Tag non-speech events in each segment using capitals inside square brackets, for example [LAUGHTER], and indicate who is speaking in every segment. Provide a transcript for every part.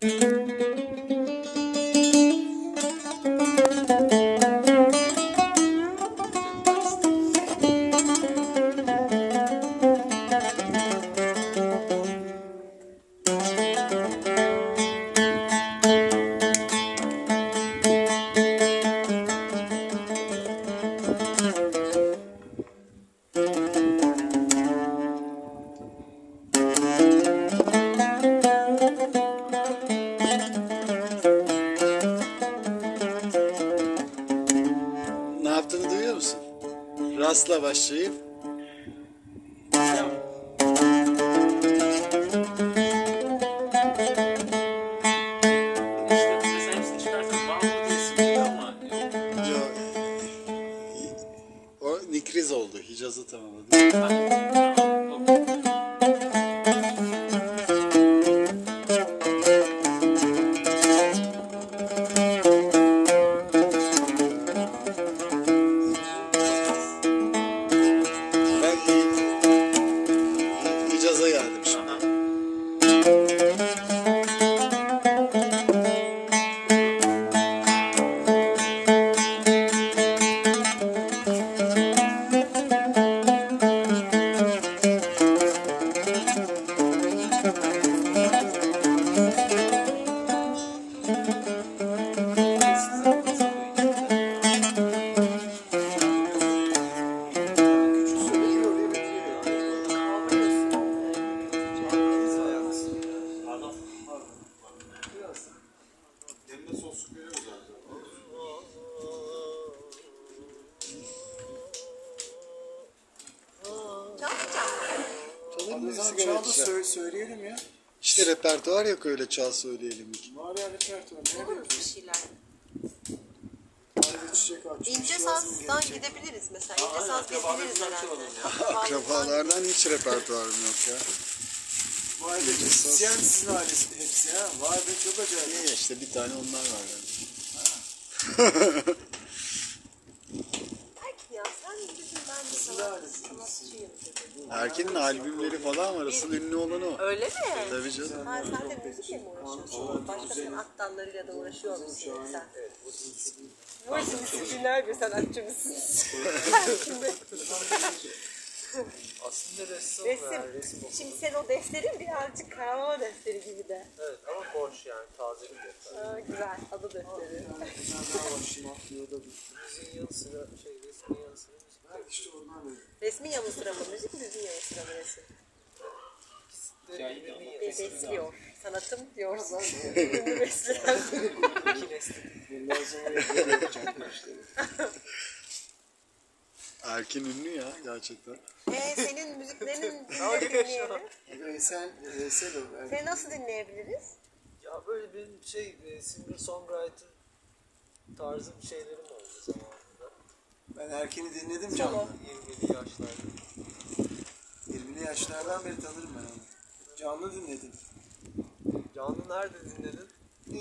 Speaker 1: Música Asla başlayıp Çalır
Speaker 2: mıyız
Speaker 1: sigara
Speaker 2: Çağda
Speaker 1: içeceğim?
Speaker 2: sö- söyleyelim ya.
Speaker 1: İşte repertuar yok öyle çal söyleyelim.
Speaker 2: Var ya repertuar. Ne
Speaker 3: Olur bir şeyler. İnce sazdan gidebiliriz mesela. İnce saz gidebiliriz herhalde.
Speaker 1: Akrabalardan hiç repertuarım yok ya.
Speaker 2: Vay be müzisyen sizin ailesi hepsi ha. Vay be çok acayip.
Speaker 1: İyi işte bir tane onlar var yani. Erkenin albümleri falan var. Asıl ünlü olan o.
Speaker 3: Öyle mi?
Speaker 1: Tabii canım.
Speaker 3: Ha, sen de müzikle mi uğraşıyorsun? Başkasının ak dallarıyla da uğraşıyor musun sen? Bu siz günler bir sanatçı mısınız?
Speaker 4: Aslında
Speaker 3: resim,
Speaker 4: resim. resim
Speaker 3: Şimdi sen o defterin birazcık karalama defteri gibi de.
Speaker 4: Evet ama boş yani taze bir defter.
Speaker 3: Aa, güzel adı defteri.
Speaker 4: Müziğin yanı sıra şey resmin yanı sıra
Speaker 2: işte onlarla.
Speaker 3: Resmin yanı sıra mı? Müzik müziğin yanı sıra mı resim? besliyor. Sanatım diyoruz. Bunu besleyen.
Speaker 2: Bundan sonra
Speaker 1: Erkin ünlü ya gerçekten.
Speaker 3: Ee, senin müziklerin dinleyelim.
Speaker 2: Ee, e, Veysel, Veysel o.
Speaker 3: Seni nasıl dinleyebiliriz?
Speaker 4: Ya böyle benim şey, e, singer songwriter tarzı bir şeylerim oldu zamanında.
Speaker 2: Ben Erken'i dinledim canlı.
Speaker 4: 27 20'li yaşlarda.
Speaker 2: 20'li yaşlardan beri tanırım ben onu. Canlı dinledim.
Speaker 4: Canlı nerede dinledin?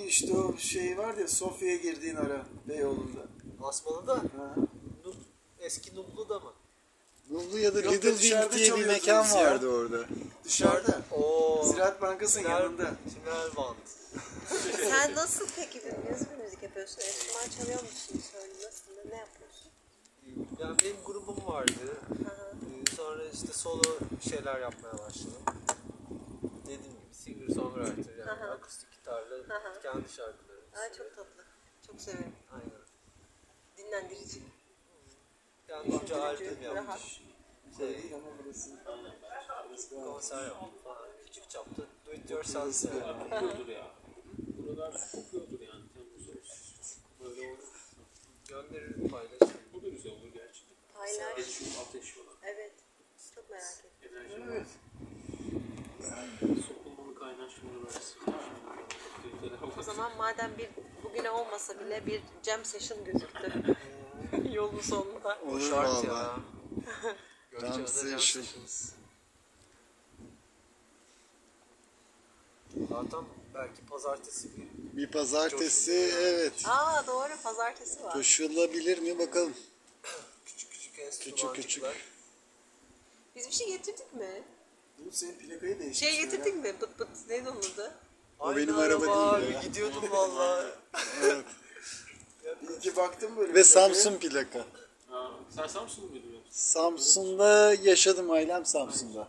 Speaker 2: İşte o şey var ya Sofya'ya girdiğin ara Beyoğlu'nda.
Speaker 4: Asmalı'da?
Speaker 2: Ha.
Speaker 4: Nub, eski Nublu'da mı?
Speaker 1: Nublu ya da Little Big diye bir mekan vardı orada.
Speaker 2: Dışarıda.
Speaker 4: Oo.
Speaker 2: Ziraat Bankası'nın yanında.
Speaker 4: Tiner Band.
Speaker 3: Sen nasıl peki bir müzik yapıyorsun? Enstrüman çalıyor musun?
Speaker 4: Yani benim grubum vardı. Ee, sonra işte solo şeyler yapmaya başladım. Dediğim gibi singer songwriter yani akustik gitarla kendi şarkıları.
Speaker 3: Ay çok tatlı. Çok severim.
Speaker 4: Aynen.
Speaker 3: Dinlendirici. Hmm.
Speaker 4: Yani önce albüm yapmış.
Speaker 2: Şey,
Speaker 4: konser yapmış falan. Küçük çapta. Do it yourself.
Speaker 5: Okuyordur ya. Buralar okuyordur yani. Böyle olur.
Speaker 4: Gönderirim paylaşırım.
Speaker 5: Bu da güzel olur yani.
Speaker 3: Evet. Çok merak ettim. O zaman madem bir bugüne olmasa bile bir jam session gözüktü. [LAUGHS] Yolun sonunda.
Speaker 4: O şart ya. [LAUGHS]
Speaker 1: Jam session.
Speaker 4: Zaten belki pazartesi bir...
Speaker 1: Bir pazartesi evet.
Speaker 3: Aa doğru pazartesi var.
Speaker 1: Koşulabilir mi bakalım.
Speaker 4: Küçük küçük.
Speaker 3: Biz bir şey getirdik mi?
Speaker 2: Bu senin plakayı değiştirdik.
Speaker 3: Şey getirdik ya. mi? Bıt bıt neydi onun adı?
Speaker 1: O benim araba,
Speaker 4: araba
Speaker 1: değil.
Speaker 4: Abi,
Speaker 1: ya.
Speaker 4: gidiyordum valla.
Speaker 2: Bir iki baktım böyle.
Speaker 1: Ve Samsung plaka.
Speaker 5: Ha, sen Samsun'da biliyorsun?
Speaker 1: Samsun'da yaşadım ailem Samsun'da.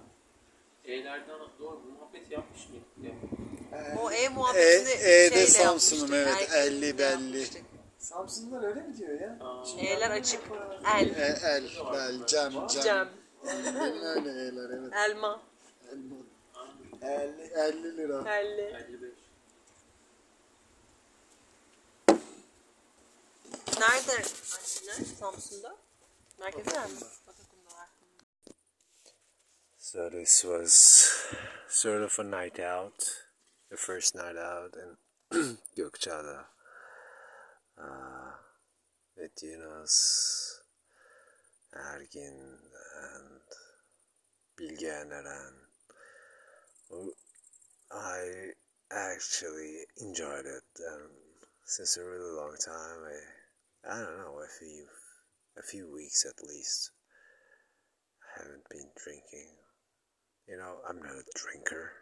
Speaker 5: E'lerden doğru bu muhabbet yapmış mıydı? ya?
Speaker 3: Ee, o e,
Speaker 1: e
Speaker 3: muhabbetini
Speaker 1: e, e
Speaker 3: şeyle
Speaker 1: Samsun'um evet. Elli belli.
Speaker 3: Yapmıştık.
Speaker 2: Samsunlar öyle mi diyor ya?
Speaker 3: Şimdi E'ler açık. El.
Speaker 1: E, el, bel, cem, cem.
Speaker 3: Cem.
Speaker 1: Benim E'ler evet.
Speaker 3: Elma. Elma.
Speaker 2: 50.
Speaker 1: 50 lira.
Speaker 3: 50.
Speaker 5: 55.
Speaker 3: Nerede anneler? Samsun'da? Merkezde mi?
Speaker 4: So this was sort of a night out, the first night out in [CLEARS THROAT] Gökçeada. uh, with Yunus, Ergin and Bilge Eneren. I actually enjoyed it um, since a really long time. I, I don't know, a few, a few weeks at least. I haven't been drinking. You know, I'm not a drinker.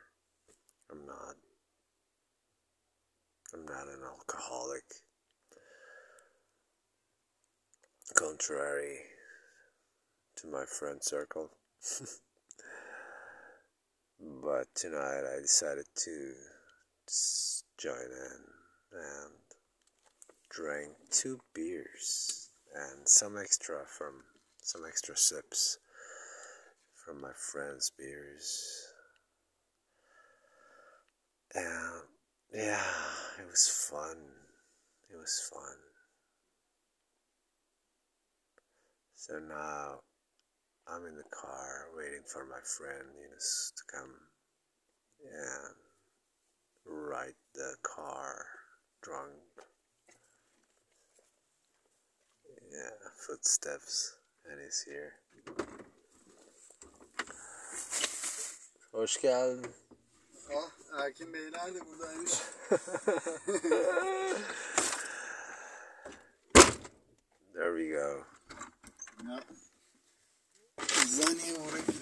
Speaker 4: I'm not. I'm not an alcoholic contrary to my friend circle. [LAUGHS] but tonight I decided to join in and drank two beers and some extra from some extra sips from my friend's beers. And yeah, it was fun. It was fun. So now I'm in the car waiting for my friend Yunus to come and ride the car drunk. Yeah, footsteps, and he's here. Hoş geldin.
Speaker 1: Ah, Erkin Bey nerede buradaymış? [LAUGHS]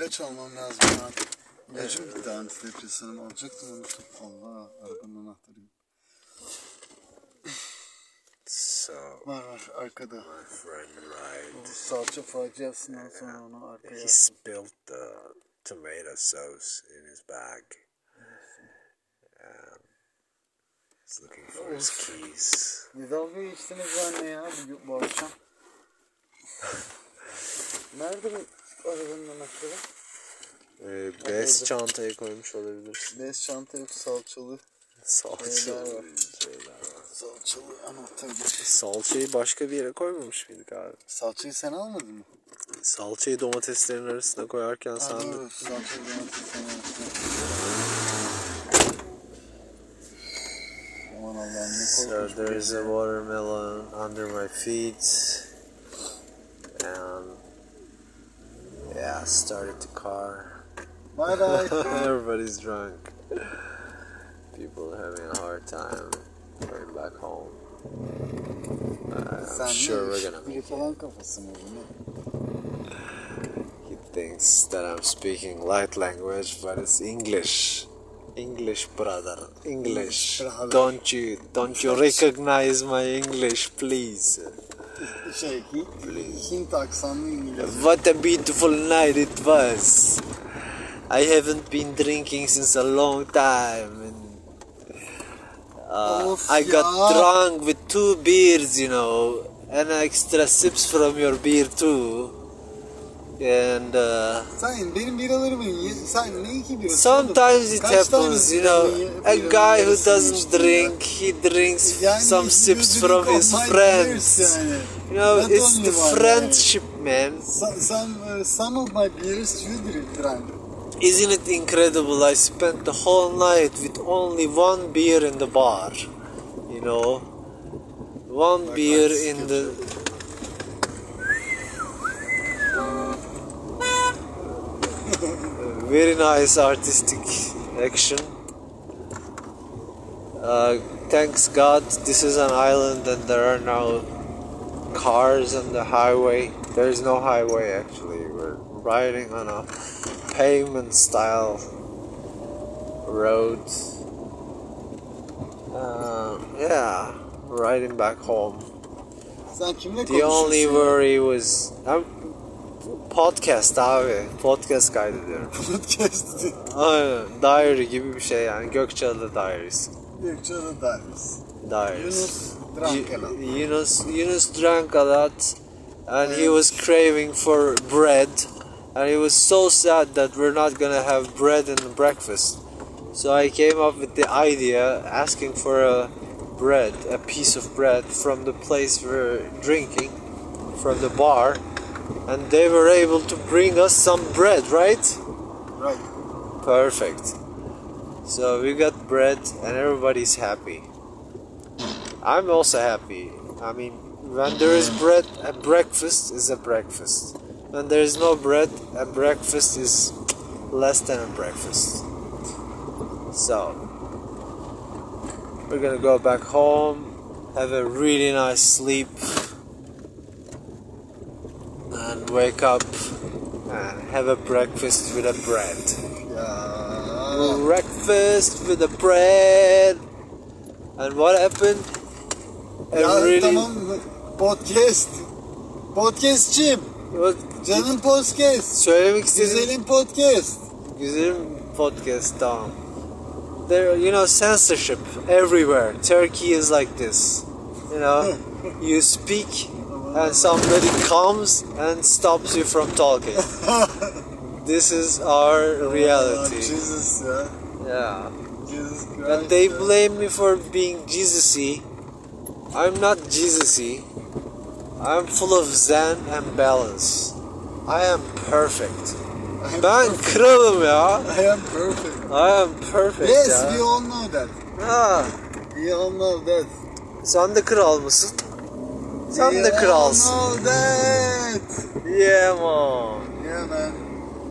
Speaker 1: ilaç almam lazım abi. İlacım bitti antidepresanım alacaktım unuttum. Allah arabanın anahtarı gibi.
Speaker 4: So,
Speaker 1: Var var arkada.
Speaker 4: my
Speaker 1: salça faciasından sonra onu arkaya
Speaker 4: he spilled the tomato sauce in his bag. Um, he's looking for his keys.
Speaker 1: Ne dalga geçtiniz benimle ya bu, bu akşam? [LAUGHS] Nerede bu? Arabanın
Speaker 4: Ee, bez çantaya koymuş olabilir.
Speaker 1: Bez çanta yok salçalı.
Speaker 4: Salçalı.
Speaker 1: Salçalı anahtar getirmiş.
Speaker 4: Salçayı başka bir yere koymamış mıydık abi?
Speaker 1: Salçayı sen almadın mı?
Speaker 4: Salçayı domateslerin arasına koyarken sandım.
Speaker 1: Evet, salçayı domateslerin arasına. Aman Allah'ım ne
Speaker 4: So
Speaker 1: there
Speaker 4: is a watermelon under my feet. And started the car.
Speaker 1: Bye bye. [LAUGHS]
Speaker 4: Everybody's drunk. People are having a hard time going back home. Uh, I'm sure we're gonna
Speaker 1: meet.
Speaker 4: He thinks that I'm speaking light language, but it's English. English, brother. English. Don't you don't you recognize my English, please?
Speaker 1: şey Hint aksanlı
Speaker 4: What a beautiful night it was. I haven't been drinking since a long time and uh,
Speaker 1: of
Speaker 4: I
Speaker 1: ya.
Speaker 4: got drunk with two beers, you know, and extra sips from your beer too and uh, sometimes it happens, you know. A guy who doesn't drink, he drinks some sips from his friends. You know, it's the friendship, man.
Speaker 1: Some, some, uh, some of my beers you drink,
Speaker 4: Isn't it incredible? I spent the whole night with only one beer in the bar. You know, one beer in the very nice artistic action uh, thanks god this is an island and there are no cars on the highway there is no highway actually we're riding on a pavement style road uh, yeah riding back home the only worry was I'm podcast abi. Podcast kaydediyorum. [LAUGHS]
Speaker 1: Podcast değil.
Speaker 4: Aynen. Diary gibi bir şey yani. Gökçeada Diaries.
Speaker 1: Gökçeada Diaries.
Speaker 4: Diaries.
Speaker 1: Yunus drank a lot.
Speaker 4: Yunus, Yunus drank a lot. And he was craving for bread. And he was so sad that we're not gonna have bread in breakfast. So I came up with the idea asking for a bread, a piece of bread from the place we're drinking, from the bar and they were able to bring us some bread, right?
Speaker 1: Right.
Speaker 4: Perfect. So we got bread and everybody's happy. I'm also happy. I mean, when there is bread, a breakfast is a breakfast. When there is no bread, a breakfast is less than a breakfast. So, we're gonna go back home, have a really nice sleep wake up and have a breakfast with a bread.
Speaker 1: Yeah.
Speaker 4: Breakfast with a bread. And what happened?
Speaker 1: Ya
Speaker 4: really...
Speaker 1: tamam podcast. Podcastçim. Canım podcast.
Speaker 4: Söylemek istedim.
Speaker 1: Güzelim podcast.
Speaker 4: Güzelim podcast tamam. There, you know, censorship everywhere. Turkey is like this. You know, [LAUGHS] you speak and somebody comes and stops you from talking. [LAUGHS] this is our
Speaker 1: oh,
Speaker 4: reality.
Speaker 1: Oh, Jesus, yeah.
Speaker 4: Yeah.
Speaker 1: Jesus Christ,
Speaker 4: and they
Speaker 1: yeah.
Speaker 4: blame me for being Jesusy. I'm not Jesusy. I'm full of zen and balance. I am perfect.
Speaker 1: I am
Speaker 4: ben
Speaker 1: perfect.
Speaker 4: kralım ya.
Speaker 1: I am perfect.
Speaker 4: I am perfect
Speaker 1: Yes,
Speaker 4: ya.
Speaker 1: we all know that.
Speaker 4: Ah.
Speaker 1: We all know that.
Speaker 4: Sen de kral mısın? Sen de kralsın. Yeah, man.
Speaker 1: Yeah, man.